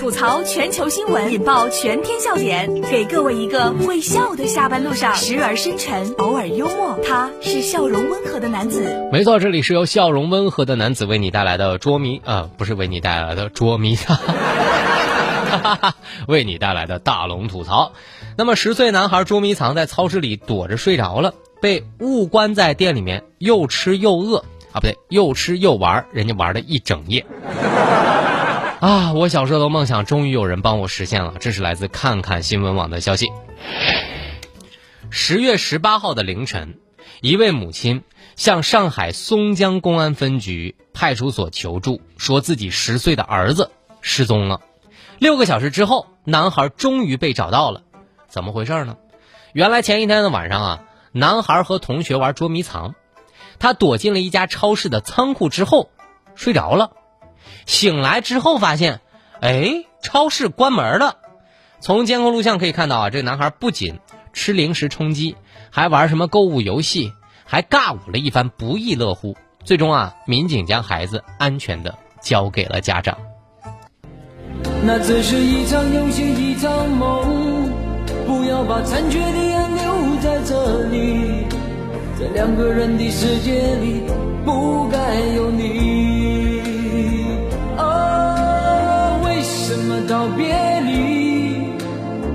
吐槽全球新闻，引爆全天笑点，给各位一个会笑的下班路上，时而深沉，偶尔幽默。他是笑容温和的男子。没错，这里是由笑容温和的男子为你带来的捉迷，呃，不是为你带来的捉迷，哈哈为你带来的大龙吐槽。那么，十岁男孩捉迷藏在操场里躲着睡着了，被误关在店里面，又吃又饿啊，不对，又吃又玩，人家玩了一整夜。啊！我小时候的梦想终于有人帮我实现了。这是来自看看新闻网的消息。十月十八号的凌晨，一位母亲向上海松江公安分局派出所求助，说自己十岁的儿子失踪了。六个小时之后，男孩终于被找到了。怎么回事呢？原来前一天的晚上啊，男孩和同学玩捉迷藏，他躲进了一家超市的仓库之后睡着了。醒来之后发现，哎，超市关门了。从监控录像可以看到啊，这个男孩不仅吃零食充饥，还玩什么购物游戏，还尬舞了一番，不亦乐乎。最终啊，民警将孩子安全的交给了家长。那只是一场游戏，一场梦，不要把残缺的爱留在这里。在两个人的世界里，不该有你。道别离，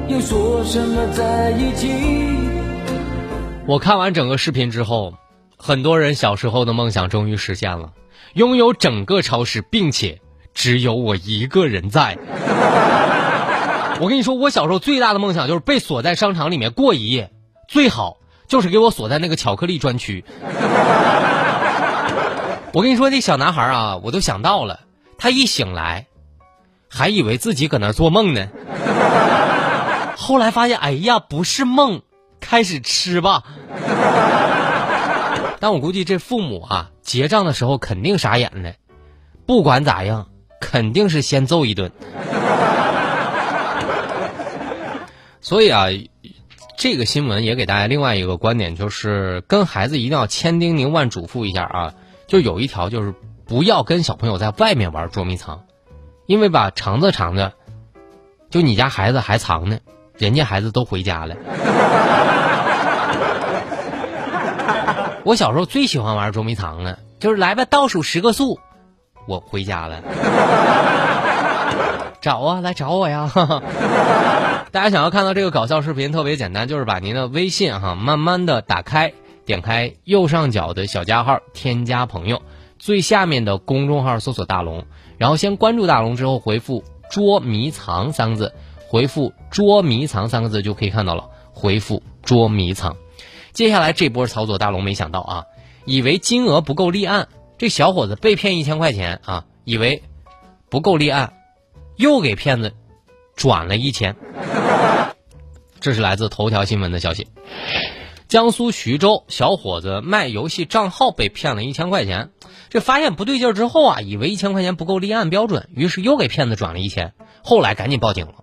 又说什么在一起？我看完整个视频之后，很多人小时候的梦想终于实现了，拥有整个超市，并且只有我一个人在。我跟你说，我小时候最大的梦想就是被锁在商场里面过一夜，最好就是给我锁在那个巧克力专区。我跟你说，那小男孩啊，我都想到了，他一醒来。还以为自己搁那做梦呢，后来发现，哎呀，不是梦，开始吃吧。但我估计这父母啊，结账的时候肯定傻眼了，不管咋样，肯定是先揍一顿。所以啊，这个新闻也给大家另外一个观点，就是跟孩子一定要千叮咛万嘱咐一下啊，就有一条就是不要跟小朋友在外面玩捉迷藏。因为吧，藏着藏着，就你家孩子还藏呢，人家孩子都回家了。我小时候最喜欢玩捉迷藏了，就是来吧，倒数十个数，我回家了。找啊，来找我呀！大家想要看到这个搞笑视频，特别简单，就是把您的微信哈，慢慢的打开，点开右上角的小加号，添加朋友，最下面的公众号搜索大龙。然后先关注大龙，之后回复“捉迷藏”三个字，回复“捉迷藏”三个字就可以看到了。回复“捉迷藏”，接下来这波操作，大龙没想到啊，以为金额不够立案，这小伙子被骗一千块钱啊，以为不够立案，又给骗子转了一千。这是来自头条新闻的消息。江苏徐州小伙子卖游戏账号被骗了一千块钱，这发现不对劲之后啊，以为一千块钱不够立案标准，于是又给骗子转了一千，后来赶紧报警了。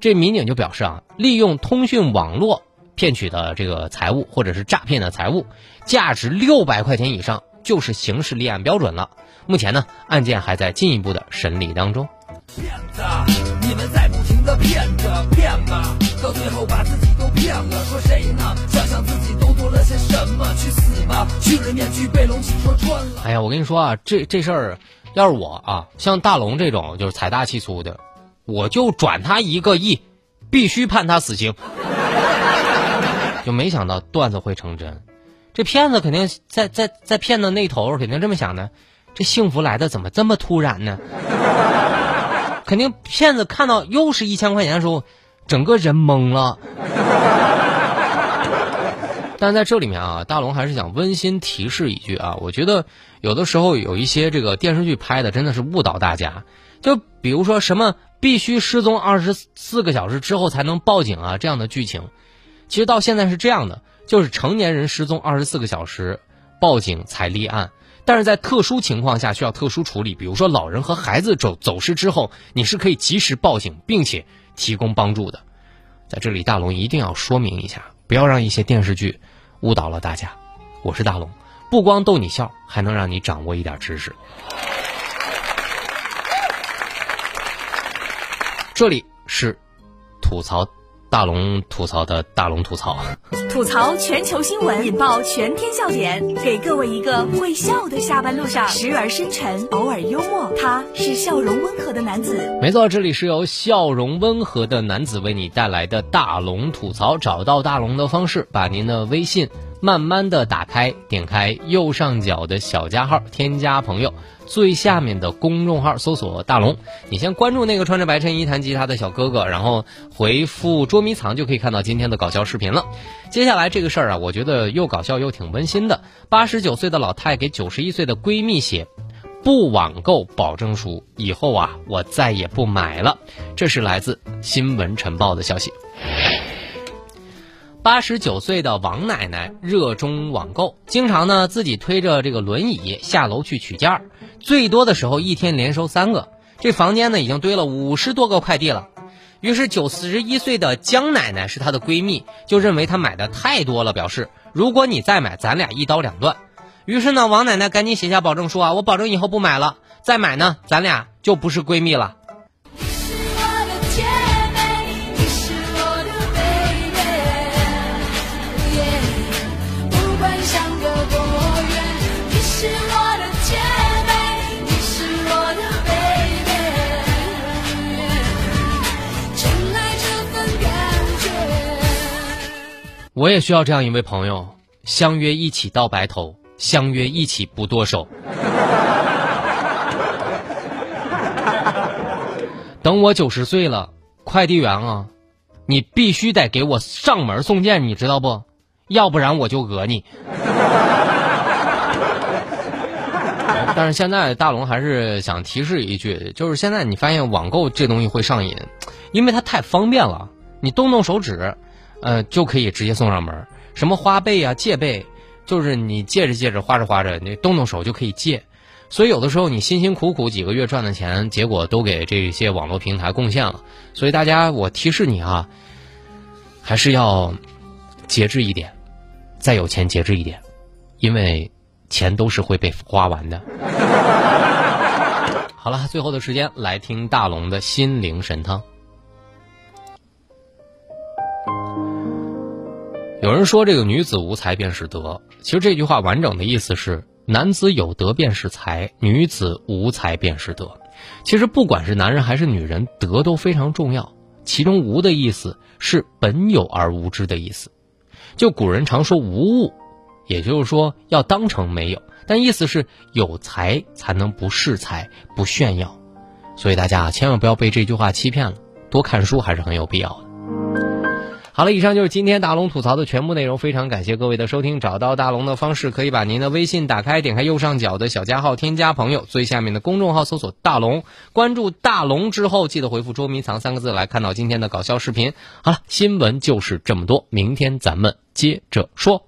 这民警就表示啊，利用通讯网络骗取的这个财物或者是诈骗的财物，价值六百块钱以上就是刑事立案标准了。目前呢，案件还在进一步的审理当中。骗子，你们在不停的骗着骗吧，到最后把自己都骗了，说谁呢？什么，去死吧！去了面具被龙起说穿了。哎呀，我跟你说啊，这这事儿，要是我啊，像大龙这种就是财大气粗的，我就转他一个亿，必须判他死刑。就没想到段子会成真，这骗子肯定在在在骗子那头肯定这么想的，这幸福来的怎么这么突然呢？肯定骗子看到又是一千块钱的时候，整个人懵了。但在这里面啊，大龙还是想温馨提示一句啊，我觉得有的时候有一些这个电视剧拍的真的是误导大家。就比如说什么必须失踪二十四个小时之后才能报警啊这样的剧情，其实到现在是这样的，就是成年人失踪二十四个小时报警才立案。但是在特殊情况下需要特殊处理，比如说老人和孩子走走失之后，你是可以及时报警并且提供帮助的。在这里，大龙一定要说明一下，不要让一些电视剧误导了大家。我是大龙，不光逗你笑，还能让你掌握一点知识。这里是吐槽大龙吐槽的大龙吐槽，吐槽全球新闻，引爆全天笑点，给各位一个会笑的下班路上，时而深沉，偶尔幽默。他是笑容温和的男子。没错，这里是由笑容温和的男子为你带来的大龙吐槽。找到大龙的方式，把您的微信慢慢的打开，点开右上角的小加号，添加朋友。最下面的公众号搜索“大龙”，你先关注那个穿着白衬衣弹吉他的小哥哥，然后回复“捉迷藏”就可以看到今天的搞笑视频了。接下来这个事儿啊，我觉得又搞笑又挺温馨的。八十九岁的老太给九十一岁的闺蜜写“不网购保证书”，以后啊，我再也不买了。这是来自《新闻晨报》的消息。八十九岁的王奶奶热衷网购，经常呢自己推着这个轮椅下楼去取件儿。最多的时候一天连收三个，这房间呢已经堆了五十多个快递了。于是九十一岁的江奶奶是她的闺蜜，就认为她买的太多了，表示如果你再买，咱俩一刀两断。于是呢，王奶奶赶紧写下保证书啊，我保证以后不买了，再买呢，咱俩就不是闺蜜了。我也需要这样一位朋友，相约一起到白头，相约一起不剁手。等我九十岁了，快递员啊，你必须得给我上门送件，你知道不？要不然我就讹你。但是现在大龙还是想提示一句，就是现在你发现网购这东西会上瘾，因为它太方便了，你动动手指。呃，就可以直接送上门什么花呗啊、借呗，就是你借着借着、花着花着，你动动手就可以借。所以有的时候你辛辛苦苦几个月赚的钱，结果都给这些网络平台贡献了。所以大家，我提示你啊，还是要节制一点，再有钱节制一点，因为钱都是会被花完的。好了，最后的时间来听大龙的心灵神汤。有人说这个女子无才便是德，其实这句话完整的意思是男子有德便是才，女子无才便是德。其实不管是男人还是女人，德都非常重要。其中“无”的意思是本有而无知的意思。就古人常说“无物”，也就是说要当成没有，但意思是有才才能不恃才、不炫耀。所以大家千万不要被这句话欺骗了，多看书还是很有必要的。好了，以上就是今天大龙吐槽的全部内容。非常感谢各位的收听。找到大龙的方式，可以把您的微信打开，点开右上角的小加号，添加朋友，最下面的公众号搜索“大龙”，关注大龙之后，记得回复“捉迷藏”三个字来看到今天的搞笑视频。好了，新闻就是这么多，明天咱们接着说。